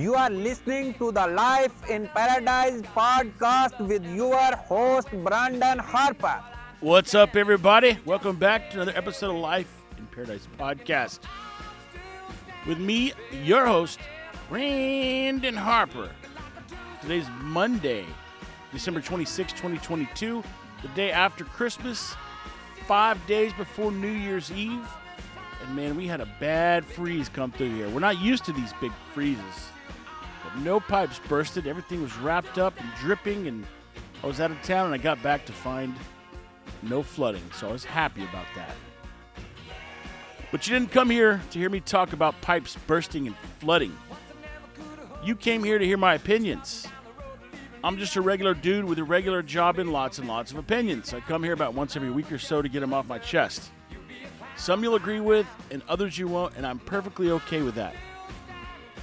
You are listening to the Life in Paradise podcast with your host, Brandon Harper. What's up, everybody? Welcome back to another episode of Life in Paradise podcast. With me, your host, Brandon Harper. Today's Monday, December 26, 2022, the day after Christmas, five days before New Year's Eve. And man, we had a bad freeze come through here. We're not used to these big freezes. But no pipes bursted. Everything was wrapped up and dripping. And I was out of town and I got back to find no flooding. So I was happy about that. But you didn't come here to hear me talk about pipes bursting and flooding. You came here to hear my opinions. I'm just a regular dude with a regular job and lots and lots of opinions. I come here about once every week or so to get them off my chest. Some you'll agree with, and others you won't, and I'm perfectly okay with that.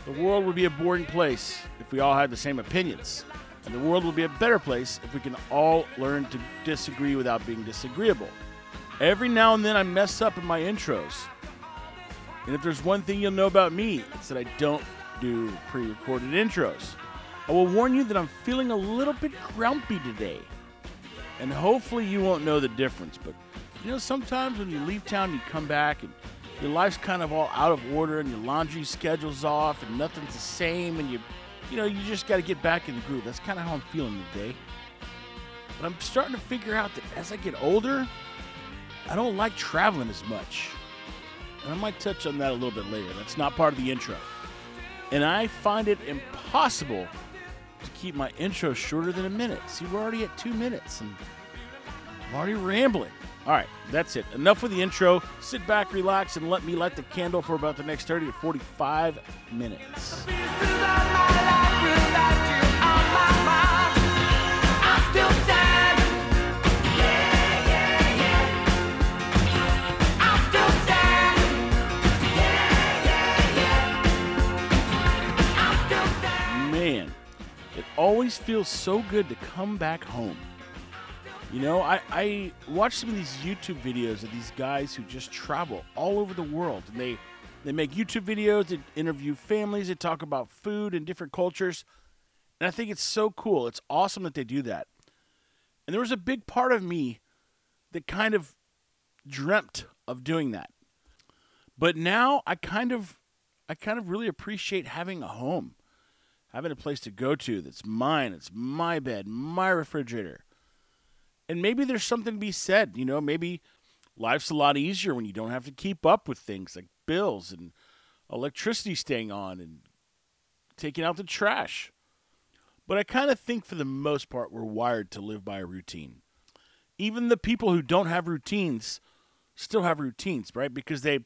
The world would be a boring place if we all had the same opinions, and the world would be a better place if we can all learn to disagree without being disagreeable. Every now and then I mess up in my intros. And if there's one thing you'll know about me, it's that I don't do pre recorded intros. I will warn you that I'm feeling a little bit grumpy today. And hopefully you won't know the difference, but you know, sometimes when you leave town, you come back and your life's kind of all out of order and your laundry schedule's off and nothing's the same and you you know, you just got to get back in the groove. That's kind of how I'm feeling today. But I'm starting to figure out that as I get older, I don't like traveling as much. And I might touch on that a little bit later. That's not part of the intro. And I find it impossible to keep my intro shorter than a minute. See, we're already at two minutes and I'm already rambling. All right, that's it. Enough with the intro. Sit back, relax, and let me light the candle for about the next 30 to 45 minutes. Man, it always feels so good to come back home. You know, I, I watch some of these YouTube videos of these guys who just travel all over the world and they they make YouTube videos, they interview families, they talk about food and different cultures. And I think it's so cool. It's awesome that they do that. And there was a big part of me that kind of dreamt of doing that. But now I kind of I kind of really appreciate having a home. Having a place to go to that's mine, it's my bed, my refrigerator. And maybe there's something to be said, you know, maybe life's a lot easier when you don't have to keep up with things like bills and electricity staying on and taking out the trash. But I kind of think for the most part, we're wired to live by a routine. Even the people who don't have routines still have routines, right? Because they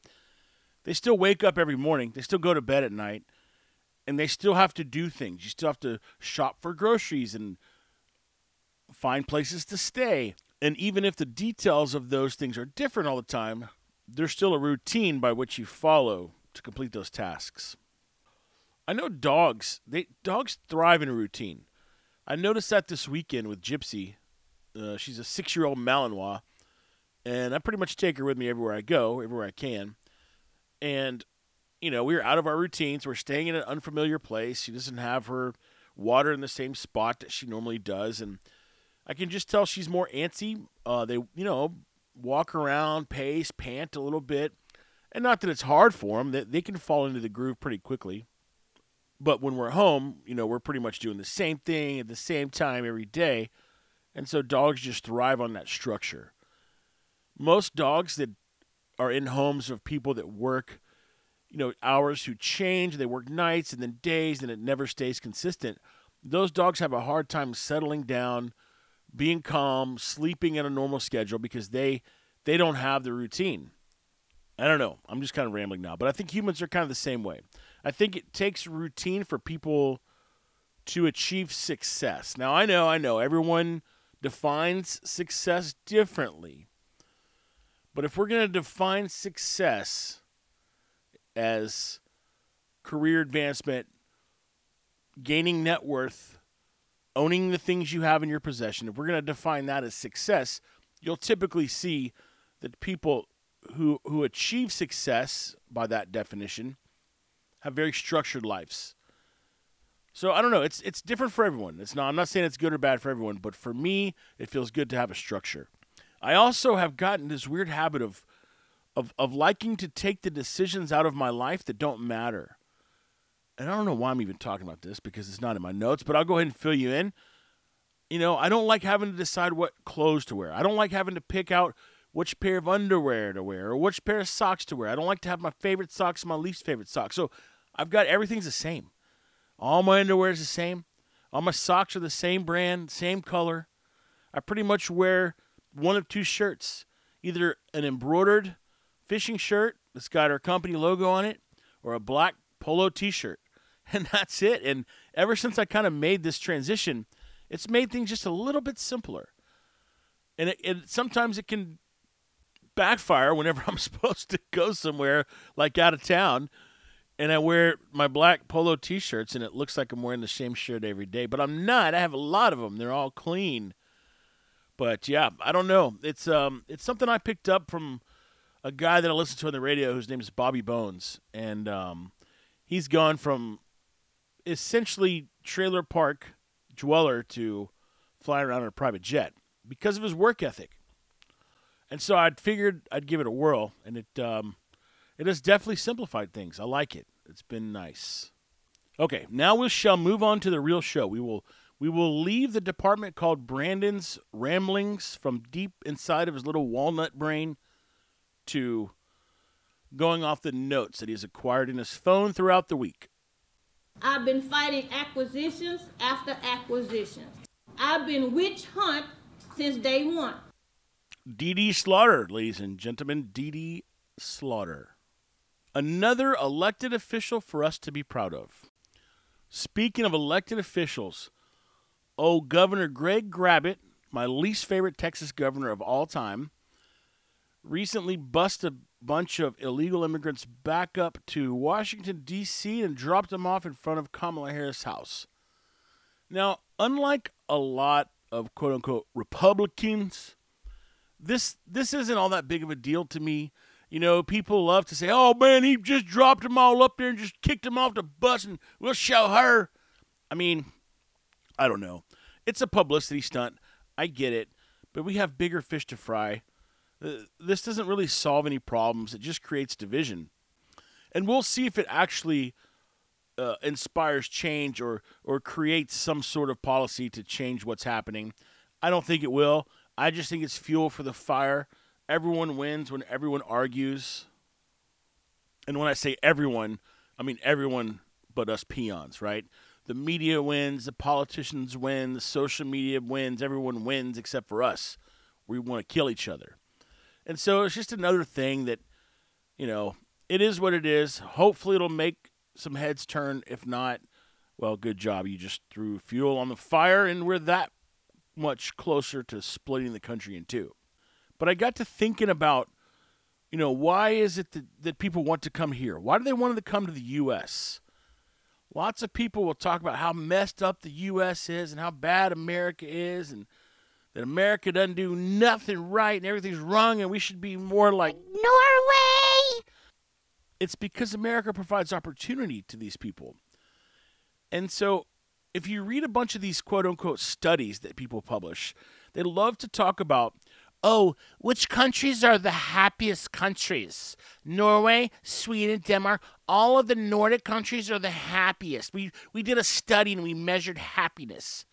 they still wake up every morning, they still go to bed at night, and they still have to do things. You still have to shop for groceries and find places to stay. And even if the details of those things are different all the time, there's still a routine by which you follow to complete those tasks. I know dogs, they dogs thrive in a routine. I noticed that this weekend with Gypsy. Uh, she's a six-year-old Malinois, and I pretty much take her with me everywhere I go, everywhere I can. And you know, we are out of our routines. We're staying in an unfamiliar place. She doesn't have her water in the same spot that she normally does, and I can just tell she's more antsy. Uh, they, you know, walk around, pace, pant a little bit. And not that it's hard for them, they, they can fall into the groove pretty quickly. But when we're home, you know, we're pretty much doing the same thing at the same time every day. And so dogs just thrive on that structure. Most dogs that are in homes of people that work, you know, hours who change, they work nights and then days and it never stays consistent. Those dogs have a hard time settling down, being calm, sleeping at a normal schedule because they they don't have the routine. I don't know. I'm just kind of rambling now, but I think humans are kind of the same way. I think it takes routine for people to achieve success. Now, I know, I know everyone defines success differently. But if we're going to define success as career advancement, gaining net worth, owning the things you have in your possession, if we're going to define that as success, you'll typically see that people who who achieve success by that definition have very structured lives. So I don't know. It's it's different for everyone. It's not. I'm not saying it's good or bad for everyone, but for me, it feels good to have a structure. I also have gotten this weird habit of of of liking to take the decisions out of my life that don't matter. And I don't know why I'm even talking about this because it's not in my notes, but I'll go ahead and fill you in. You know, I don't like having to decide what clothes to wear. I don't like having to pick out which pair of underwear to wear or which pair of socks to wear. I don't like to have my favorite socks my least favorite socks. So I've got everything's the same. All my underwear is the same. All my socks are the same brand, same color. I pretty much wear one of two shirts either an embroidered fishing shirt that's got our company logo on it or a black polo t shirt. And that's it. And ever since I kind of made this transition, it's made things just a little bit simpler. And it, it, sometimes it can backfire whenever I'm supposed to go somewhere like out of town and I wear my black polo t-shirts and it looks like I'm wearing the same shirt every day, but I'm not. I have a lot of them. They're all clean. But yeah, I don't know. It's um it's something I picked up from a guy that I listen to on the radio whose name is Bobby Bones and um he's gone from essentially trailer park dweller to flying around in a private jet because of his work ethic. And so I figured I'd give it a whirl and it um it has definitely simplified things. I like it. It's been nice. Okay, now we shall move on to the real show. We will we will leave the department called Brandon's ramblings from deep inside of his little walnut brain to going off the notes that he's acquired in his phone throughout the week. I've been fighting acquisitions after acquisitions. I've been witch hunt since day one. Dee Slaughter, ladies and gentlemen, Dee Slaughter. Another elected official for us to be proud of. Speaking of elected officials, oh, Governor Greg Abbott, my least favorite Texas governor of all time, recently busted bunch of illegal immigrants back up to Washington, D.C., and dropped them off in front of Kamala Harris' house. Now, unlike a lot of quote unquote Republicans, this this isn't all that big of a deal to me you know, people love to say, oh man, he just dropped them all up there and just kicked them off the bus and we'll show her. I mean, I don't know. It's a publicity stunt. I get it. But we have bigger fish to fry. Uh, this doesn't really solve any problems, it just creates division. And we'll see if it actually uh, inspires change or, or creates some sort of policy to change what's happening. I don't think it will. I just think it's fuel for the fire everyone wins when everyone argues. And when I say everyone, I mean everyone but us peons, right? The media wins, the politicians win, the social media wins, everyone wins except for us. We want to kill each other. And so it's just another thing that, you know, it is what it is. Hopefully it'll make some heads turn. If not, well, good job. You just threw fuel on the fire, and we're that much closer to splitting the country in two. But I got to thinking about, you know, why is it that, that people want to come here? Why do they want to come to the U.S.? Lots of people will talk about how messed up the U.S. is and how bad America is and that America doesn't do nothing right and everything's wrong and we should be more like Norway. It's because America provides opportunity to these people. And so if you read a bunch of these quote unquote studies that people publish, they love to talk about Oh, which countries are the happiest countries? Norway, Sweden, Denmark, all of the Nordic countries are the happiest. We we did a study and we measured happiness.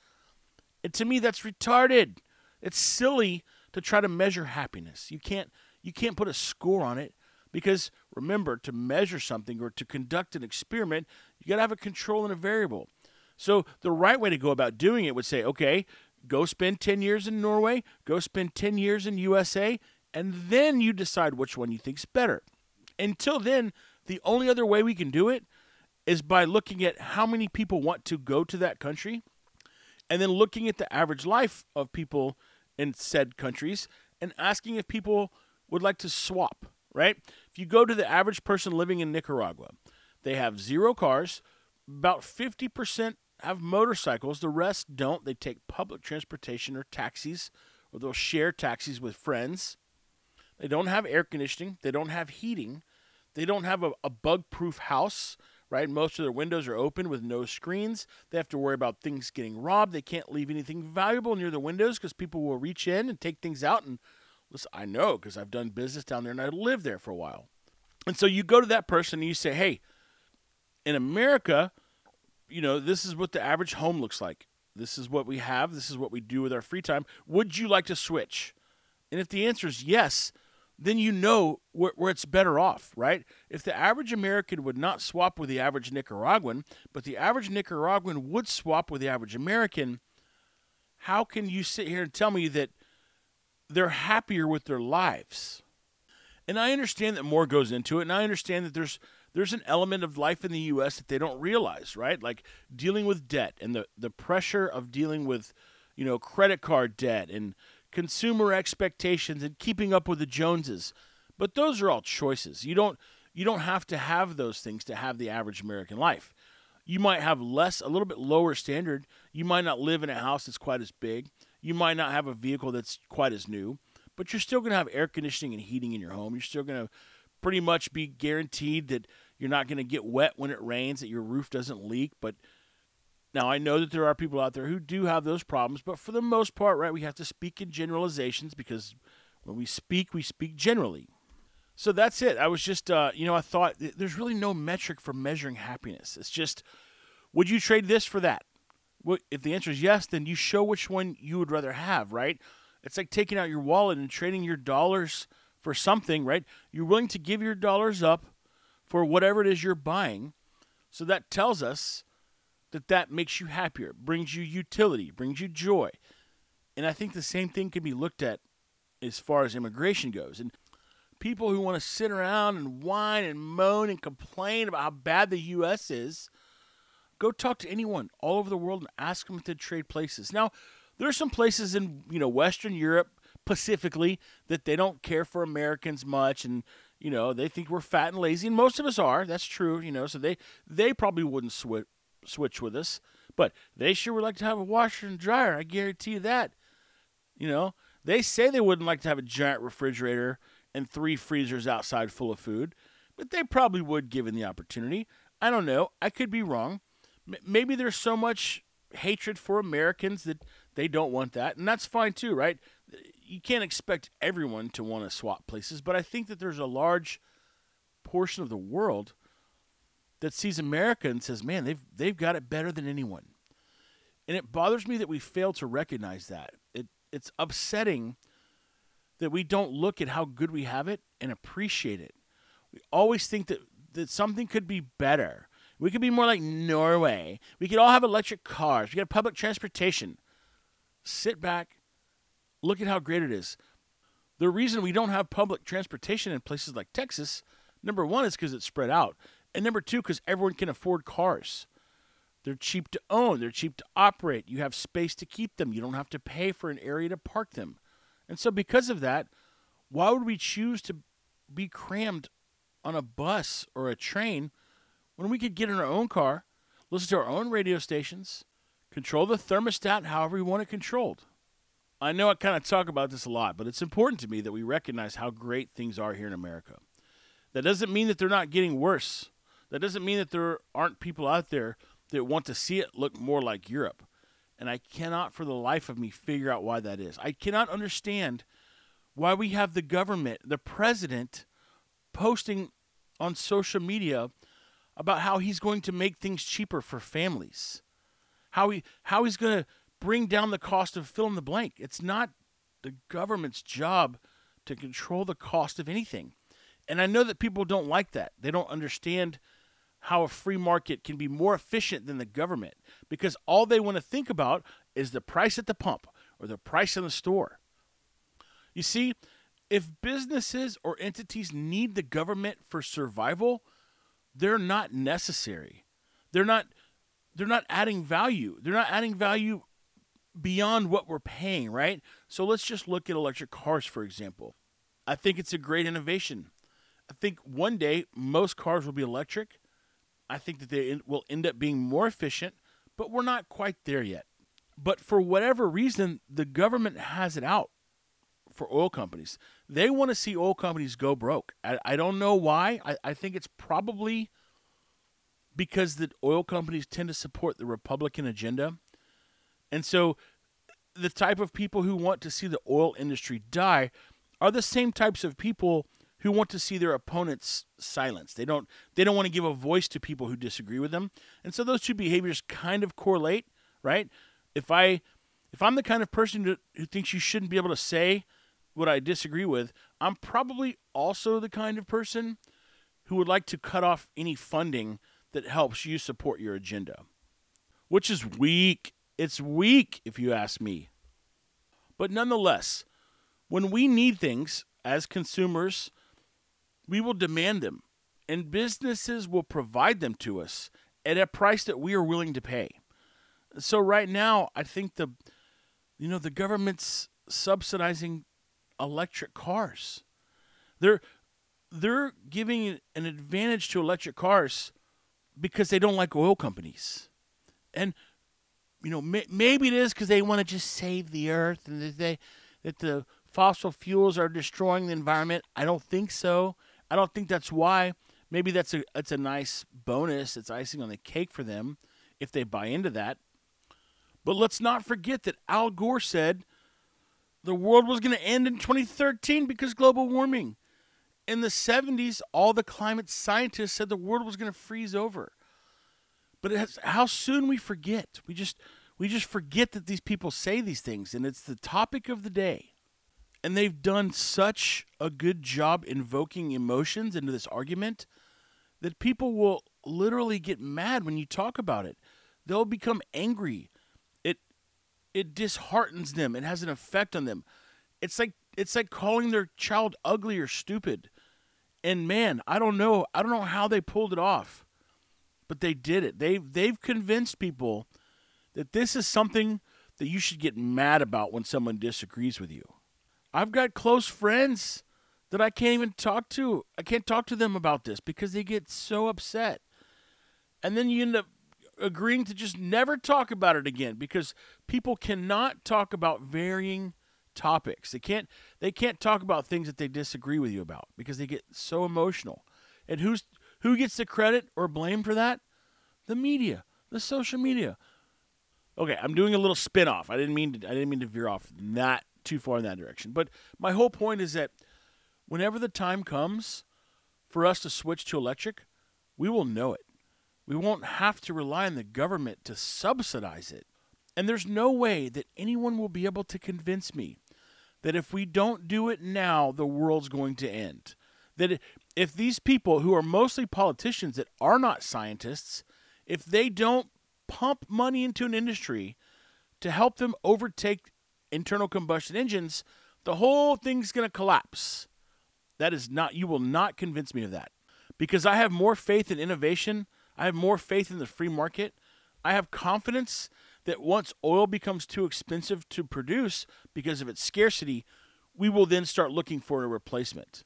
And to me that's retarded. It's silly to try to measure happiness. You can't you can't put a score on it because remember to measure something or to conduct an experiment, you got to have a control and a variable. So the right way to go about doing it would say, okay, Go spend 10 years in Norway, go spend 10 years in USA, and then you decide which one you think's better. Until then, the only other way we can do it is by looking at how many people want to go to that country and then looking at the average life of people in said countries and asking if people would like to swap, right? If you go to the average person living in Nicaragua, they have zero cars, about 50% have motorcycles. The rest don't. They take public transportation or taxis, or they'll share taxis with friends. They don't have air conditioning. They don't have heating. They don't have a, a bug proof house, right? Most of their windows are open with no screens. They have to worry about things getting robbed. They can't leave anything valuable near the windows because people will reach in and take things out. And listen, I know because I've done business down there and I lived there for a while. And so you go to that person and you say, hey, in America, you know, this is what the average home looks like. This is what we have. This is what we do with our free time. Would you like to switch? And if the answer is yes, then you know where, where, it's better off, right? If the average American would not swap with the average Nicaraguan, but the average Nicaraguan would swap with the average American, how can you sit here and tell me that they're happier with their lives? And I understand that more goes into it, and I understand that there's there's an element of life in the US that they don't realize, right? Like dealing with debt and the, the pressure of dealing with, you know, credit card debt and consumer expectations and keeping up with the Joneses. But those are all choices. You don't you don't have to have those things to have the average American life. You might have less, a little bit lower standard. You might not live in a house that's quite as big. You might not have a vehicle that's quite as new, but you're still going to have air conditioning and heating in your home. You're still going to pretty much be guaranteed that you're not going to get wet when it rains, that your roof doesn't leak. But now I know that there are people out there who do have those problems, but for the most part, right, we have to speak in generalizations because when we speak, we speak generally. So that's it. I was just, uh, you know, I thought there's really no metric for measuring happiness. It's just, would you trade this for that? If the answer is yes, then you show which one you would rather have, right? It's like taking out your wallet and trading your dollars for something, right? You're willing to give your dollars up for whatever it is you're buying. So that tells us that that makes you happier, brings you utility, brings you joy. And I think the same thing can be looked at as far as immigration goes. And people who want to sit around and whine and moan and complain about how bad the U.S. is, go talk to anyone all over the world and ask them to trade places. Now, there are some places in you know Western Europe specifically that they don't care for Americans much and you know they think we're fat and lazy and most of us are that's true you know so they they probably wouldn't switch switch with us but they sure would like to have a washer and dryer I guarantee you that. You know they say they wouldn't like to have a giant refrigerator and three freezers outside full of food but they probably would given the opportunity. I don't know. I could be wrong. M- maybe there's so much hatred for Americans that they don't want that, and that's fine too, right? You can't expect everyone to want to swap places, but I think that there's a large portion of the world that sees America and says, "Man, they've they've got it better than anyone." And it bothers me that we fail to recognize that. It it's upsetting that we don't look at how good we have it and appreciate it. We always think that that something could be better we could be more like Norway. We could all have electric cars. We got public transportation. Sit back, look at how great it is. The reason we don't have public transportation in places like Texas, number one, is because it's spread out. And number two, because everyone can afford cars. They're cheap to own, they're cheap to operate. You have space to keep them, you don't have to pay for an area to park them. And so, because of that, why would we choose to be crammed on a bus or a train when we could get in our own car, listen to our own radio stations, control the thermostat however we want it controlled. I know I kind of talk about this a lot, but it's important to me that we recognize how great things are here in America. That doesn't mean that they're not getting worse. That doesn't mean that there aren't people out there that want to see it look more like Europe. And I cannot for the life of me figure out why that is. I cannot understand why we have the government, the president, posting on social media about how he's going to make things cheaper for families. How he how he's going to bring down the cost of fill in the blank. It's not the government's job to control the cost of anything. And I know that people don't like that. They don't understand how a free market can be more efficient than the government because all they want to think about is the price at the pump or the price in the store. You see, if businesses or entities need the government for survival, they're not necessary. They're not they're not adding value. They're not adding value beyond what we're paying, right? So let's just look at electric cars for example. I think it's a great innovation. I think one day most cars will be electric. I think that they will end up being more efficient, but we're not quite there yet. But for whatever reason, the government has it out for oil companies. They want to see oil companies go broke. I, I don't know why. I, I think it's probably because the oil companies tend to support the Republican agenda. And so the type of people who want to see the oil industry die are the same types of people who want to see their opponents silenced. They don't they don't want to give a voice to people who disagree with them. And so those two behaviors kind of correlate, right? If I if I'm the kind of person who, who thinks you shouldn't be able to say what I disagree with, I'm probably also the kind of person who would like to cut off any funding that helps you support your agenda. Which is weak. It's weak if you ask me. But nonetheless, when we need things as consumers, we will demand them, and businesses will provide them to us at a price that we are willing to pay. So right now, I think the you know the government's subsidizing electric cars. They're they're giving an advantage to electric cars because they don't like oil companies. And you know, may, maybe it is because they want to just save the earth and that they that the fossil fuels are destroying the environment. I don't think so. I don't think that's why. Maybe that's a that's a nice bonus. It's icing on the cake for them if they buy into that. But let's not forget that Al Gore said the world was going to end in 2013 because global warming. In the 70s, all the climate scientists said the world was going to freeze over. But has, how soon we forget. We just we just forget that these people say these things and it's the topic of the day. And they've done such a good job invoking emotions into this argument that people will literally get mad when you talk about it. They'll become angry. It it disheartens them. It has an effect on them. It's like it's like calling their child ugly or stupid. And man, I don't know. I don't know how they pulled it off. But they did it. They've they've convinced people that this is something that you should get mad about when someone disagrees with you. I've got close friends that I can't even talk to. I can't talk to them about this because they get so upset. And then you end up agreeing to just never talk about it again because people cannot talk about varying topics. They can't they can't talk about things that they disagree with you about because they get so emotional. And who's who gets the credit or blame for that? The media, the social media. Okay, I'm doing a little spin off. I didn't mean to I didn't mean to veer off not too far in that direction. But my whole point is that whenever the time comes for us to switch to electric, we will know it. We won't have to rely on the government to subsidize it. And there's no way that anyone will be able to convince me that if we don't do it now, the world's going to end. That if these people who are mostly politicians that are not scientists, if they don't pump money into an industry to help them overtake internal combustion engines, the whole thing's going to collapse. That is not, you will not convince me of that. Because I have more faith in innovation, I have more faith in the free market, I have confidence that once oil becomes too expensive to produce because of its scarcity, we will then start looking for a replacement.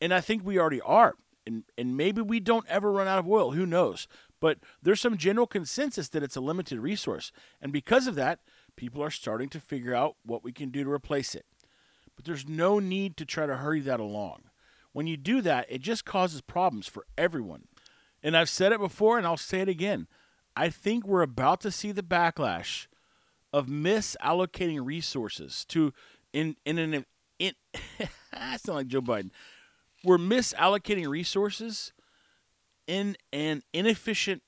And I think we already are. And, and maybe we don't ever run out of oil. Who knows? But there's some general consensus that it's a limited resource. And because of that, people are starting to figure out what we can do to replace it. But there's no need to try to hurry that along. When you do that, it just causes problems for everyone. And I've said it before and I'll say it again. I think we're about to see the backlash of misallocating resources to in in an in I sound like Joe Biden. We're misallocating resources in an inefficient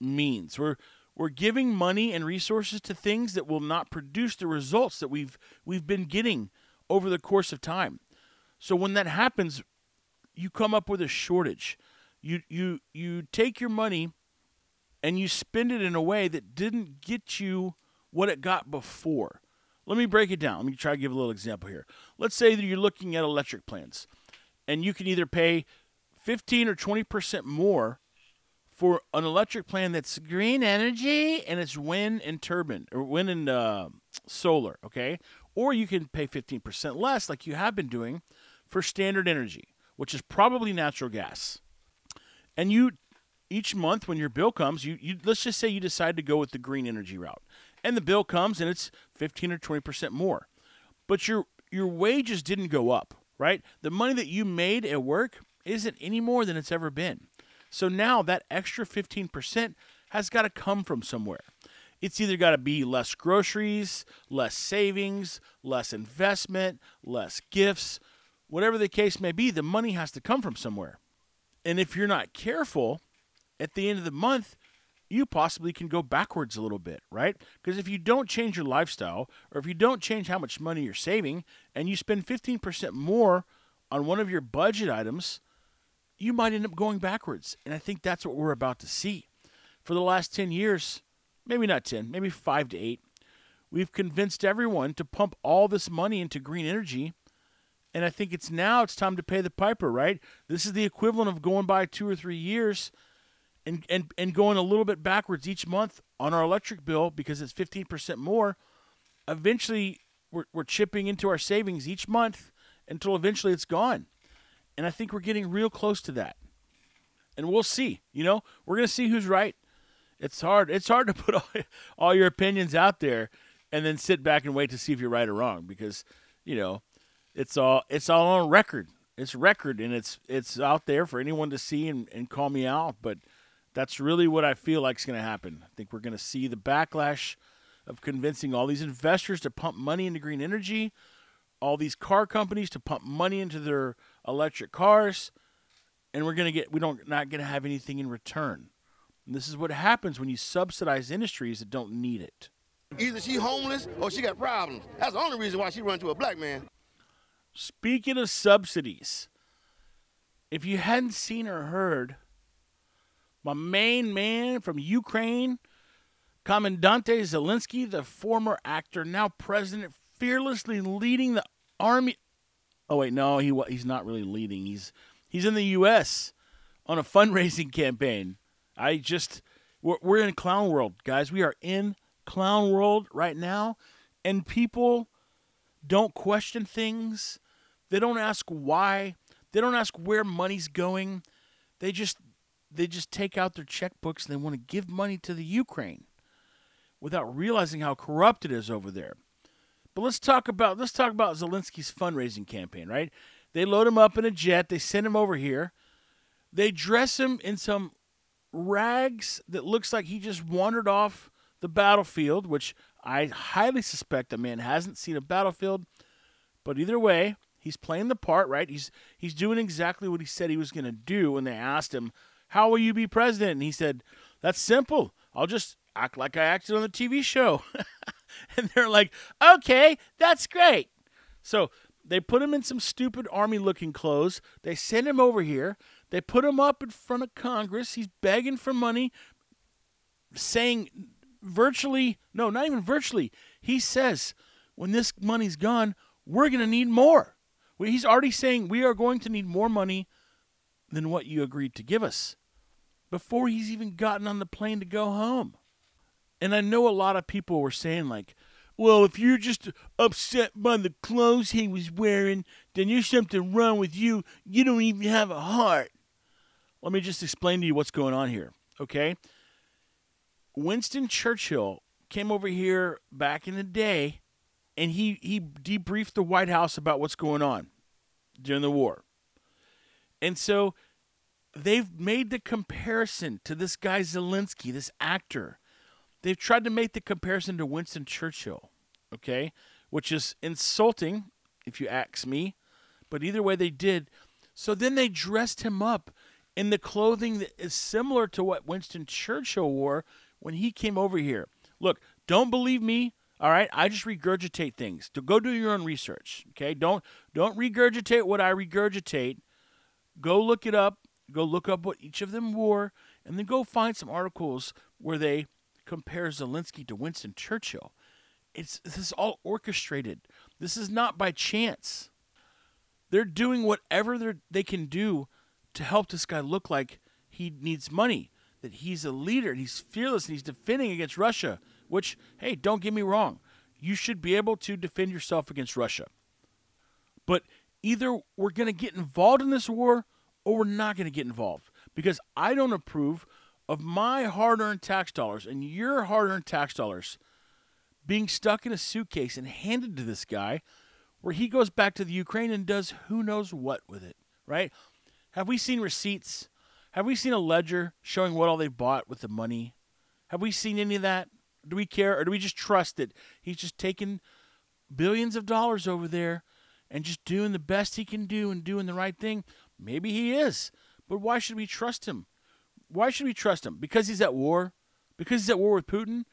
means. We're we're giving money and resources to things that will not produce the results that we've we've been getting over the course of time. So when that happens, you come up with a shortage. You you you take your money and you spend it in a way that didn't get you what it got before. Let me break it down. Let me try to give a little example here. Let's say that you're looking at electric plants and you can either pay 15 or 20% more for an electric plan that's green energy and it's wind and turbine or wind and uh, solar, okay? Or you can pay 15% less, like you have been doing, for standard energy, which is probably natural gas. And you, each month when your bill comes, you, you let's just say you decide to go with the green energy route, and the bill comes and it's 15 or 20% more, but your your wages didn't go up, right? The money that you made at work isn't any more than it's ever been. So now that extra 15% has got to come from somewhere. It's either got to be less groceries, less savings, less investment, less gifts, whatever the case may be, the money has to come from somewhere. And if you're not careful, at the end of the month, you possibly can go backwards a little bit, right? Because if you don't change your lifestyle or if you don't change how much money you're saving and you spend 15% more on one of your budget items, you might end up going backwards. And I think that's what we're about to see. For the last 10 years, maybe not 10, maybe 5 to 8, we've convinced everyone to pump all this money into green energy. And I think it's now it's time to pay the piper, right? This is the equivalent of going by 2 or 3 years and, and, and going a little bit backwards each month on our electric bill because it's 15% more, eventually we're, we're chipping into our savings each month until eventually it's gone. And I think we're getting real close to that. And we'll see. You know, we're going to see who's right. It's hard. It's hard to put all, all your opinions out there and then sit back and wait to see if you're right or wrong because, you know, it's all it's all on record. It's record and it's it's out there for anyone to see and, and call me out. But that's really what I feel like is going to happen. I think we're going to see the backlash of convincing all these investors to pump money into green energy, all these car companies to pump money into their electric cars, and we're going to get we don't not going to have anything in return. And this is what happens when you subsidize industries that don't need it. Either she homeless or she got problems. That's the only reason why she run to a black man. Speaking of subsidies, if you hadn't seen or heard, my main man from Ukraine, Commandante Zelensky, the former actor, now president, fearlessly leading the army. Oh wait, no, he he's not really leading. He's he's in the U.S. on a fundraising campaign. I just we're, we're in clown world, guys. We are in clown world right now, and people don't question things. They don't ask why. They don't ask where money's going. They just they just take out their checkbooks and they want to give money to the Ukraine without realizing how corrupt it is over there. But let's talk about let's talk about Zelensky's fundraising campaign, right? They load him up in a jet, they send him over here. They dress him in some rags that looks like he just wandered off the battlefield, which I highly suspect the man hasn't seen a battlefield. But either way, he's playing the part, right? He's he's doing exactly what he said he was going to do when they asked him how will you be president? And he said, That's simple. I'll just act like I acted on the TV show. and they're like, Okay, that's great. So they put him in some stupid army looking clothes. They send him over here. They put him up in front of Congress. He's begging for money, saying virtually, no, not even virtually. He says, when this money's gone, we're going to need more. He's already saying we are going to need more money than what you agreed to give us before he's even gotten on the plane to go home. And I know a lot of people were saying, like, well, if you're just upset by the clothes he was wearing, then there's something wrong with you. You don't even have a heart. Let me just explain to you what's going on here, okay? Winston Churchill came over here back in the day and he, he debriefed the White House about what's going on during the war. And so they've made the comparison to this guy Zelensky, this actor. They've tried to make the comparison to Winston Churchill, okay? Which is insulting if you ask me. But either way, they did. So then they dressed him up in the clothing that is similar to what Winston Churchill wore when he came over here. Look, don't believe me. All right, I just regurgitate things. To go do your own research. Okay, don't don't regurgitate what I regurgitate. Go look it up. Go look up what each of them wore, and then go find some articles where they compare Zelensky to Winston Churchill. It's this is all orchestrated. This is not by chance. They're doing whatever they they can do to help this guy look like he needs money, that he's a leader, and he's fearless, and he's defending against Russia. Which, hey, don't get me wrong, you should be able to defend yourself against Russia. But either we're going to get involved in this war or we're not going to get involved because I don't approve of my hard earned tax dollars and your hard earned tax dollars being stuck in a suitcase and handed to this guy where he goes back to the Ukraine and does who knows what with it, right? Have we seen receipts? Have we seen a ledger showing what all they bought with the money? Have we seen any of that? Do we care, or do we just trust that he's just taking billions of dollars over there and just doing the best he can do and doing the right thing? Maybe he is, but why should we trust him? Why should we trust him? Because he's at war? Because he's at war with Putin?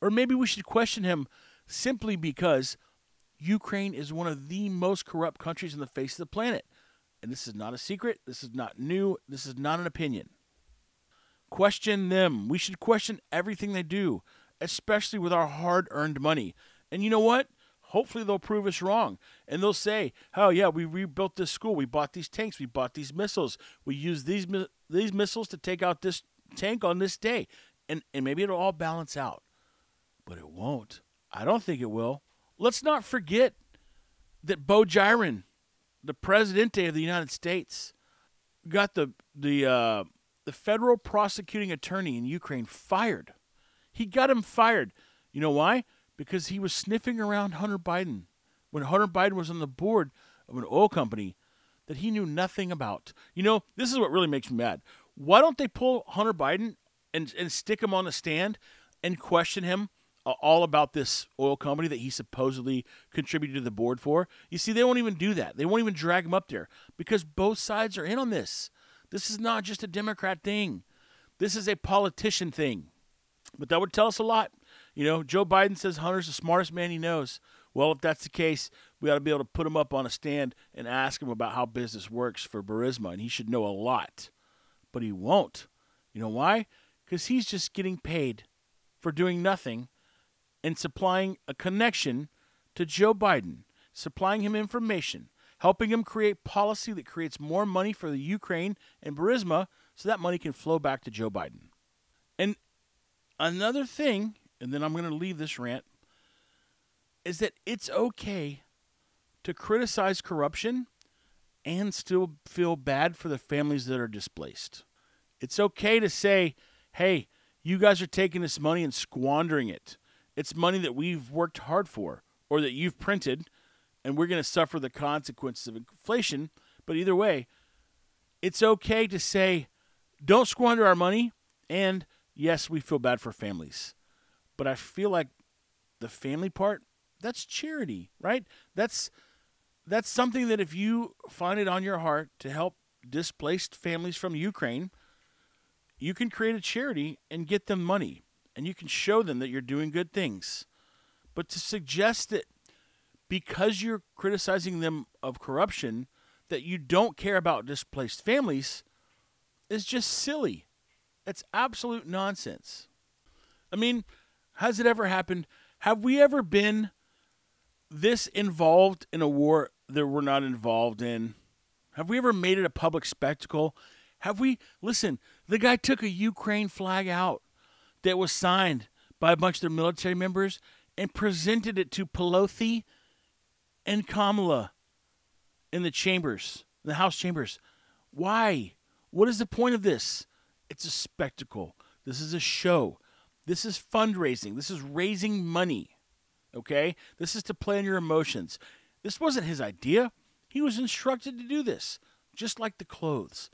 Or maybe we should question him simply because Ukraine is one of the most corrupt countries on the face of the planet. And this is not a secret. This is not new. This is not an opinion. Question them. We should question everything they do, especially with our hard earned money. And you know what? Hopefully they'll prove us wrong. And they'll say, oh, yeah, we rebuilt this school. We bought these tanks. We bought these missiles. We used these, these missiles to take out this tank on this day. And, and maybe it'll all balance out. But it won't. I don't think it will. Let's not forget that Bo Gyron, the Presidente of the United States, got the the uh, the federal prosecuting attorney in Ukraine fired. He got him fired. You know why? Because he was sniffing around Hunter Biden when Hunter Biden was on the board of an oil company that he knew nothing about. You know, this is what really makes me mad. Why don't they pull Hunter Biden and, and stick him on the stand and question him uh, all about this oil company that he supposedly contributed to the board for. You see, they won't even do that. They won't even drag him up there because both sides are in on this. This is not just a Democrat thing, this is a politician thing. But that would tell us a lot. You know, Joe Biden says Hunter's the smartest man he knows. Well, if that's the case, we ought to be able to put him up on a stand and ask him about how business works for Burisma, and he should know a lot. But he won't. You know why? Because he's just getting paid for doing nothing and supplying a connection to Joe Biden, supplying him information, helping him create policy that creates more money for the Ukraine and Burisma so that money can flow back to Joe Biden. And another thing, and then I'm going to leave this rant, is that it's okay to criticize corruption and still feel bad for the families that are displaced. It's okay to say, hey, you guys are taking this money and squandering it. It's money that we've worked hard for or that you've printed, and we're going to suffer the consequences of inflation. But either way, it's okay to say, don't squander our money. And yes, we feel bad for families. But I feel like the family part, that's charity, right? That's that's something that if you find it on your heart to help displaced families from Ukraine, you can create a charity and get them money and you can show them that you're doing good things. But to suggest that because you're criticizing them of corruption, that you don't care about displaced families is just silly. It's absolute nonsense. I mean, has it ever happened? Have we ever been this involved in a war that we're not involved in? Have we ever made it a public spectacle? Have we, listen, the guy took a Ukraine flag out that was signed by a bunch of their military members and presented it to Pelosi and Kamala in the chambers, the House chambers. Why? What is the point of this? It's a spectacle. This is a show. This is fundraising. This is raising money. Okay? This is to play on your emotions. This wasn't his idea. He was instructed to do this, just like the clothes.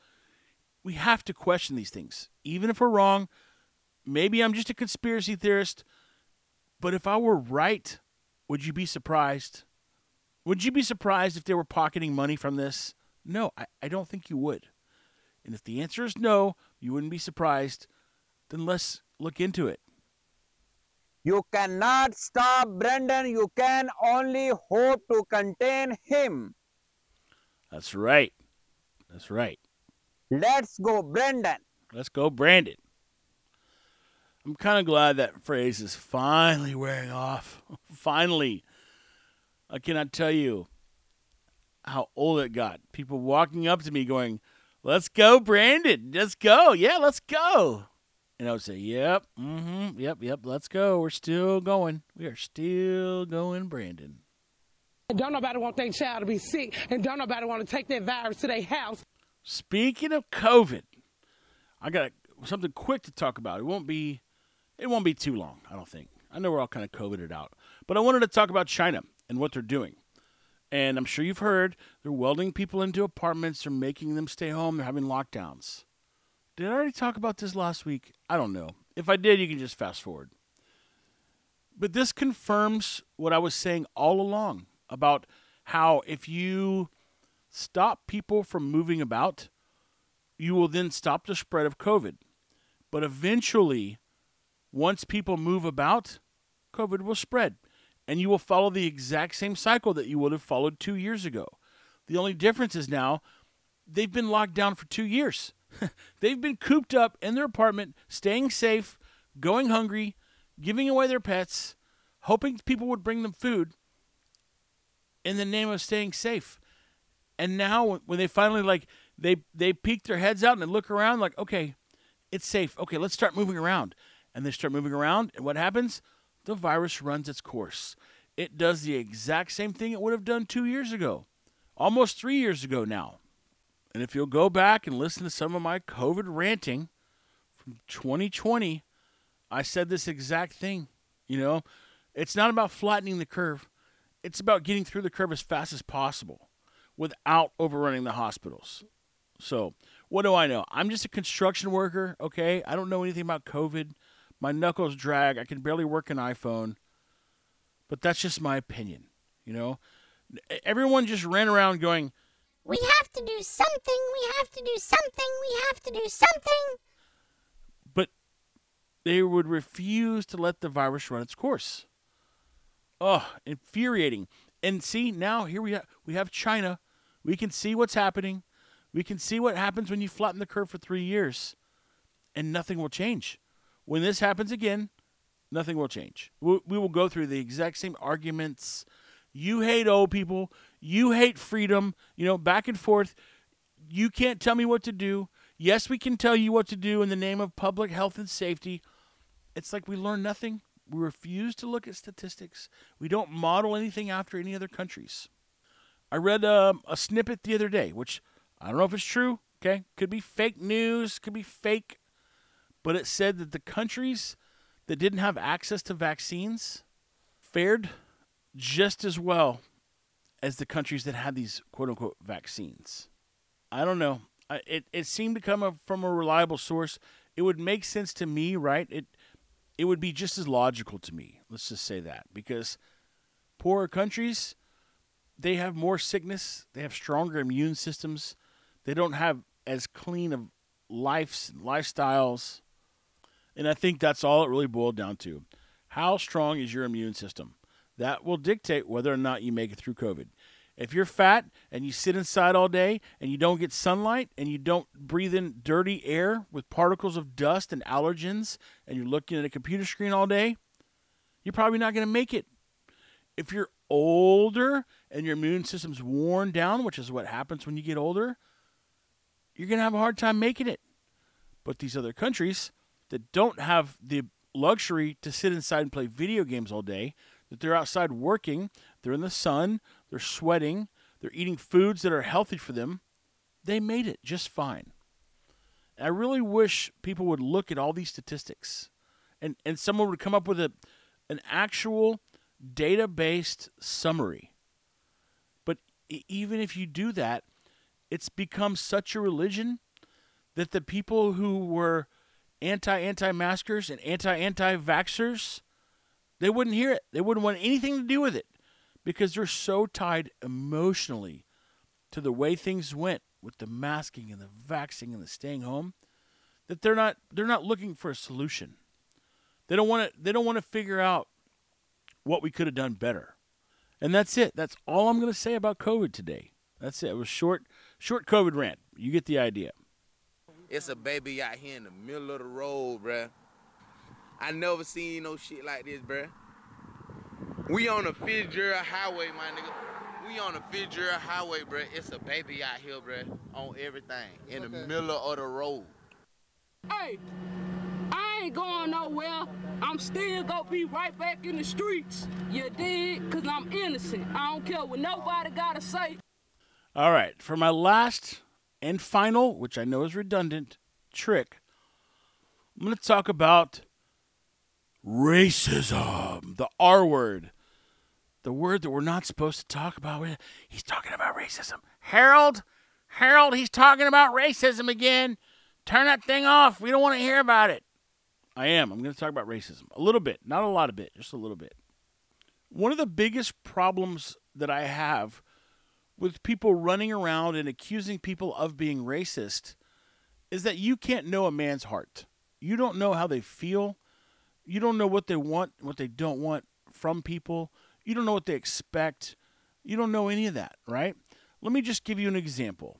We have to question these things. Even if we're wrong, maybe I'm just a conspiracy theorist, but if I were right, would you be surprised? Would you be surprised if they were pocketing money from this? No, I, I don't think you would. And if the answer is no, you wouldn't be surprised, then let's look into it. You cannot stop Brendan. You can only hope to contain him. That's right. That's right. Let's go, Brendan. Let's go, Brandon. I'm kind of glad that phrase is finally wearing off. finally. I cannot tell you how old it got. People walking up to me going, Let's go, Brandon. Let's go. Yeah, let's go. And I would say, Yep, mm-hmm, yep, yep, let's go. We're still going. We are still going, Brandon. Don't nobody want their child to be sick, and don't nobody want to take that virus to their house. Speaking of COVID, I got something quick to talk about. It won't be it won't be too long, I don't think. I know we're all kind of COVIDed out. But I wanted to talk about China and what they're doing. And I'm sure you've heard they're welding people into apartments, they're making them stay home, they're having lockdowns. Did I already talk about this last week? I don't know. If I did, you can just fast forward. But this confirms what I was saying all along about how if you stop people from moving about, you will then stop the spread of COVID. But eventually, once people move about, COVID will spread. And you will follow the exact same cycle that you would have followed two years ago. The only difference is now they've been locked down for two years. they've been cooped up in their apartment, staying safe, going hungry, giving away their pets, hoping people would bring them food in the name of staying safe. And now when they finally like they they peek their heads out and they look around like, okay, it's safe. Okay, let's start moving around. And they start moving around, and what happens? The virus runs its course. It does the exact same thing it would have done two years ago, almost three years ago now. And if you'll go back and listen to some of my COVID ranting from 2020, I said this exact thing. You know, it's not about flattening the curve, it's about getting through the curve as fast as possible without overrunning the hospitals. So, what do I know? I'm just a construction worker, okay? I don't know anything about COVID. My knuckles drag. I can barely work an iPhone. But that's just my opinion, you know? Everyone just ran around going, We have to do something. We have to do something. We have to do something. but they would refuse to let the virus run its course. Oh, infuriating. And see, now here we have we have China. We can see what's happening. We can see what happens when you flatten the curve for 3 years and nothing will change. When this happens again, nothing will change. We, we will go through the exact same arguments. You hate old people. You hate freedom. You know, back and forth. You can't tell me what to do. Yes, we can tell you what to do in the name of public health and safety. It's like we learn nothing. We refuse to look at statistics. We don't model anything after any other countries. I read um, a snippet the other day, which I don't know if it's true. Okay, could be fake news, could be fake, but it said that the countries that didn't have access to vaccines fared just as well as the countries that had these quote unquote vaccines. I don't know. I, it it seemed to come from a reliable source. It would make sense to me, right? It it would be just as logical to me. Let's just say that because poorer countries they have more sickness, they have stronger immune systems, they don't have as clean of lives lifestyles. And I think that's all it really boiled down to. How strong is your immune system? That will dictate whether or not you make it through COVID. If you're fat and you sit inside all day and you don't get sunlight and you don't breathe in dirty air with particles of dust and allergens and you're looking at a computer screen all day, you're probably not going to make it. If you're older and your immune system's worn down, which is what happens when you get older, you're going to have a hard time making it. But these other countries that don't have the luxury to sit inside and play video games all day, that they're outside working, they're in the sun, they're sweating, they're eating foods that are healthy for them, they made it just fine. I really wish people would look at all these statistics and, and someone would come up with a an actual data based summary. But even if you do that, it's become such a religion that the people who were anti anti maskers and anti anti vaxxers, they wouldn't hear it. They wouldn't want anything to do with it because they're so tied emotionally to the way things went with the masking and the vaxing and the staying home that they're not they're not looking for a solution. They don't want to they don't want to figure out what we could have done better. And that's it. That's all I'm going to say about COVID today. That's it. It was short short COVID rant. You get the idea. It's a baby out here in the middle of the road, bruh. I never seen no shit like this, bruh. We on the Fitzgerald Highway, my nigga. We on the Fitzgerald Highway, bruh. It's a baby out here, bruh, on everything in the middle of the road. Hey, I ain't going nowhere. I'm still gonna be right back in the streets. You dig? Cause I'm innocent. I don't care what nobody gotta say. All right, for my last and final, which I know is redundant, trick, I'm going to talk about racism, the R word, the word that we're not supposed to talk about. He's talking about racism. Harold, Harold, he's talking about racism again. turn that thing off. We don't want to hear about it. I am. I'm going to talk about racism a little bit, not a lot of bit, just a little bit. One of the biggest problems that I have with people running around and accusing people of being racist is that you can't know a man's heart. You don't know how they feel. You don't know what they want, what they don't want from people. You don't know what they expect. You don't know any of that, right? Let me just give you an example.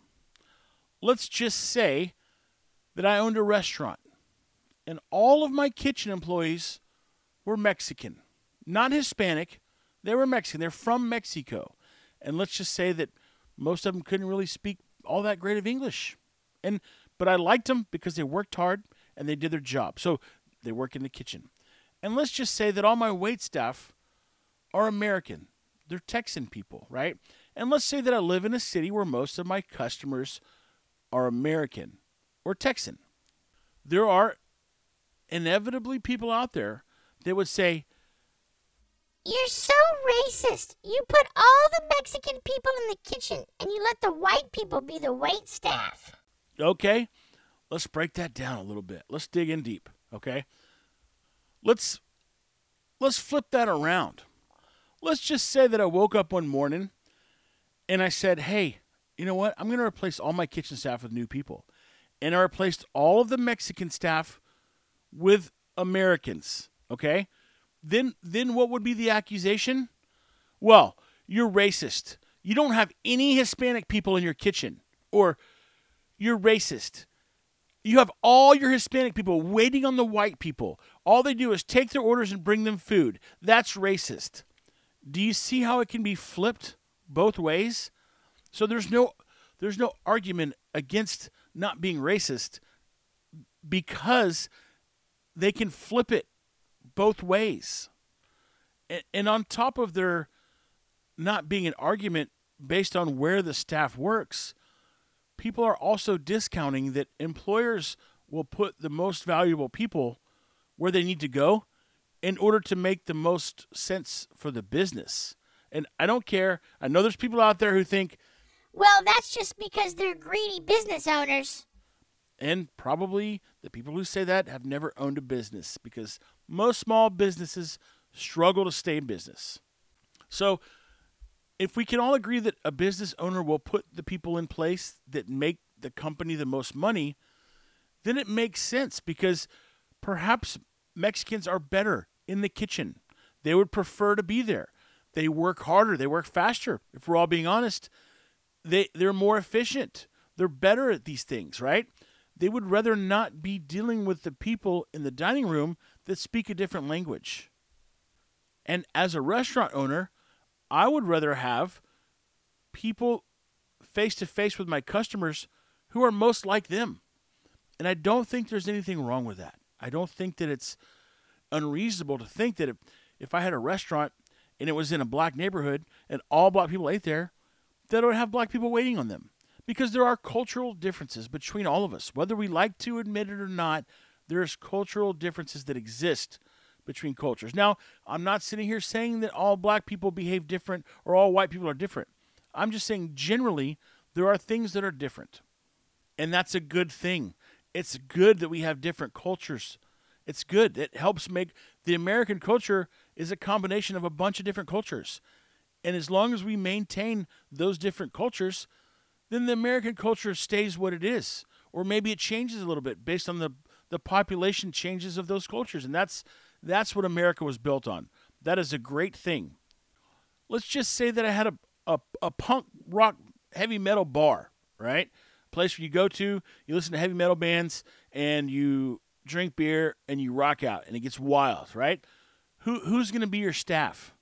Let's just say that I owned a restaurant and all of my kitchen employees were Mexican, not Hispanic. They were Mexican. They're from Mexico. And let's just say that most of them couldn't really speak all that great of English. And but I liked them because they worked hard and they did their job. So they work in the kitchen. And let's just say that all my wait staff are American. They're Texan people, right? And let's say that I live in a city where most of my customers are American or Texan. There are inevitably people out there that would say, You're so racist. You put all the Mexican people in the kitchen and you let the white people be the wait staff. Okay, let's break that down a little bit. Let's dig in deep, okay? Let's let's flip that around. Let's just say that I woke up one morning and I said, "Hey, you know what? I'm going to replace all my kitchen staff with new people." And I replaced all of the Mexican staff with Americans, okay? Then then what would be the accusation? Well, you're racist. You don't have any Hispanic people in your kitchen or you're racist. You have all your Hispanic people waiting on the white people. All they do is take their orders and bring them food. That's racist. Do you see how it can be flipped both ways? So there's no there's no argument against not being racist because they can flip it both ways. And, and on top of there not being an argument based on where the staff works, people are also discounting that employers will put the most valuable people where they need to go in order to make the most sense for the business. And I don't care. I know there's people out there who think, Well, that's just because they're greedy business owners. and probably the people who say that have never owned a business because most small businesses struggle to stay in business. So, if we can all agree that a business owner will put the people in place that make the company the most money, then it makes sense because perhaps Mexicans are better in the kitchen. They would prefer to be there. They work harder, they work faster. If we're all being honest, they they're more efficient. They're better at these things, right? They would rather not be dealing with the people in the dining room that speak a different language. And as a restaurant owner, I would rather have people face to face with my customers who are most like them. And I don't think there's anything wrong with that. I don't think that it's unreasonable to think that if, if I had a restaurant and it was in a black neighborhood and all black people ate there, that I would have black people waiting on them. Because there are cultural differences between all of us. Whether we like to admit it or not, there's cultural differences that exist between cultures. Now, I'm not sitting here saying that all black people behave different or all white people are different. I'm just saying generally there are things that are different. And that's a good thing. It's good that we have different cultures. It's good. It helps make the American culture is a combination of a bunch of different cultures. And as long as we maintain those different cultures, then the American culture stays what it is. Or maybe it changes a little bit based on the, the population changes of those cultures. And that's that's what America was built on. That is a great thing. Let's just say that I had a, a, a punk rock heavy metal bar, right? Place where you go to, you listen to heavy metal bands, and you drink beer and you rock out, and it gets wild, right? Who who's going to be your staff?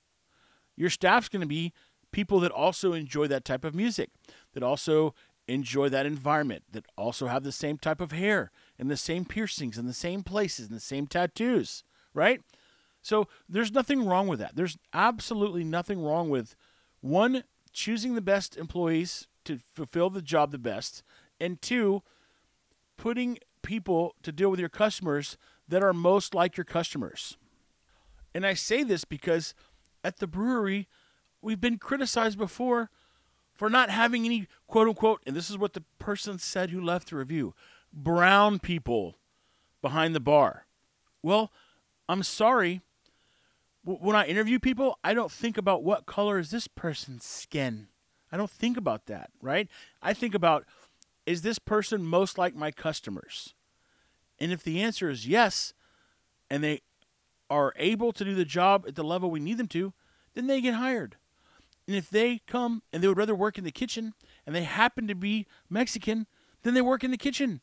Your staff's going to be people that also enjoy that type of music, that also enjoy that environment, that also have the same type of hair and the same piercings and the same places and the same tattoos, right? So there's nothing wrong with that. There's absolutely nothing wrong with one choosing the best employees to fulfill the job the best, and two, putting people to deal with your customers that are most like your customers. And I say this because at the brewery, we've been criticized before for not having any quote unquote, and this is what the person said who left the review brown people behind the bar. Well, I'm sorry. When I interview people, I don't think about what color is this person's skin. I don't think about that, right? I think about is this person most like my customers? And if the answer is yes, and they are able to do the job at the level we need them to, then they get hired. And if they come and they would rather work in the kitchen and they happen to be Mexican, then they work in the kitchen.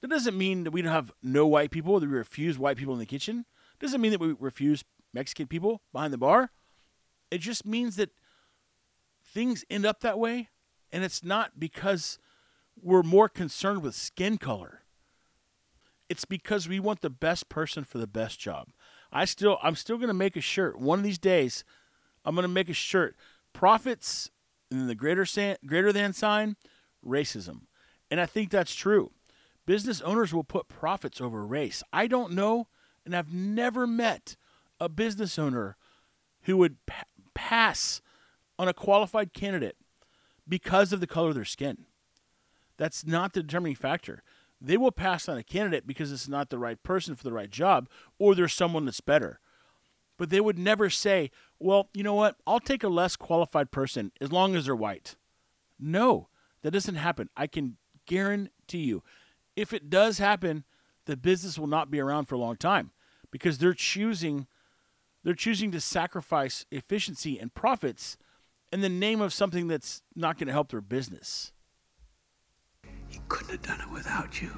That doesn't mean that we don't have no white people, that we refuse white people in the kitchen. Doesn't mean that we refuse Mexican people behind the bar. It just means that things end up that way, and it's not because we're more concerned with skin color. It's because we want the best person for the best job. I still I'm still going to make a shirt one of these days. I'm going to make a shirt profits and then the greater san, greater than sign racism. And I think that's true. Business owners will put profits over race. I don't know and I've never met a business owner who would pa- pass on a qualified candidate because of the color of their skin. That's not the determining factor. They will pass on a candidate because it's not the right person for the right job or there's someone that's better. But they would never say, well, you know what? I'll take a less qualified person as long as they're white. No, that doesn't happen. I can guarantee you. If it does happen, the business will not be around for a long time because they're choosing they're choosing to sacrifice efficiency and profits in the name of something that's not going to help their business. He couldn't have done it without you.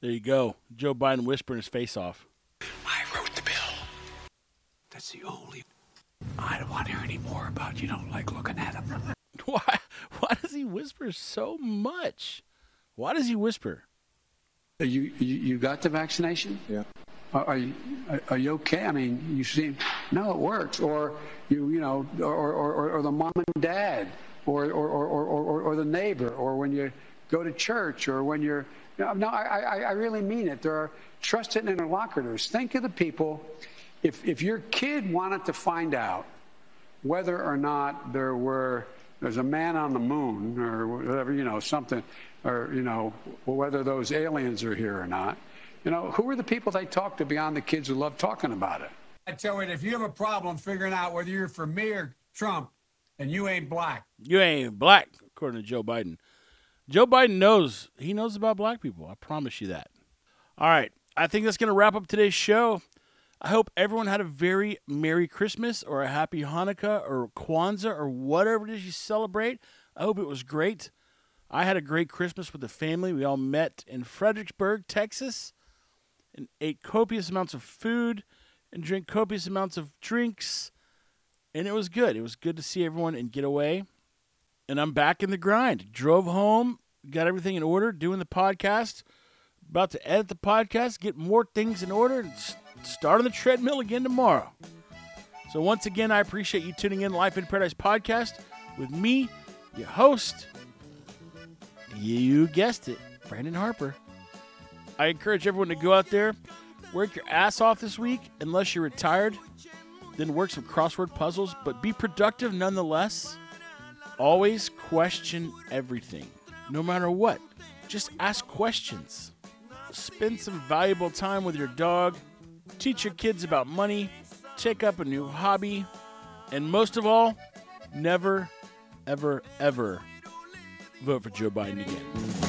There you go. Joe Biden whispering his face off. I wrote the bill. That's the only. I don't want to hear any more about you. Don't like looking at him. Why why does he whisper so much? Why does he whisper? You you, you got the vaccination? Yeah. Are, you are, you okay? I mean, you seem no, it works. Or you you know, or or, or, or the mom and dad, or or, or, or, or or the neighbor, or when you go to church, or when you're. No, no I, I, I really mean it. There are trusted interlocutors. Think of the people. If if your kid wanted to find out whether or not there were there's a man on the moon or whatever you know something or you know whether those aliens are here or not you know who are the people they talk to beyond the kids who love talking about it I tell you, if you have a problem figuring out whether you're for me or Trump, and you ain't black, You ain't black, according to Joe Biden. Joe Biden knows. He knows about black people. I promise you that. All right. I think that's going to wrap up today's show. I hope everyone had a very Merry Christmas or a Happy Hanukkah or Kwanzaa or whatever it is you celebrate. I hope it was great. I had a great Christmas with the family. We all met in Fredericksburg, Texas, and ate copious amounts of food and drank copious amounts of drinks. And it was good. It was good to see everyone and get away and I'm back in the grind. Drove home, got everything in order, doing the podcast, about to edit the podcast, get more things in order, and start on the treadmill again tomorrow. So, once again, I appreciate you tuning in Life in Paradise podcast with me, your host. You guessed it, Brandon Harper. I encourage everyone to go out there, work your ass off this week, unless you're retired, then work some crossword puzzles, but be productive nonetheless. Always question everything, no matter what. Just ask questions. Spend some valuable time with your dog. Teach your kids about money. Take up a new hobby. And most of all, never, ever, ever vote for Joe Biden again.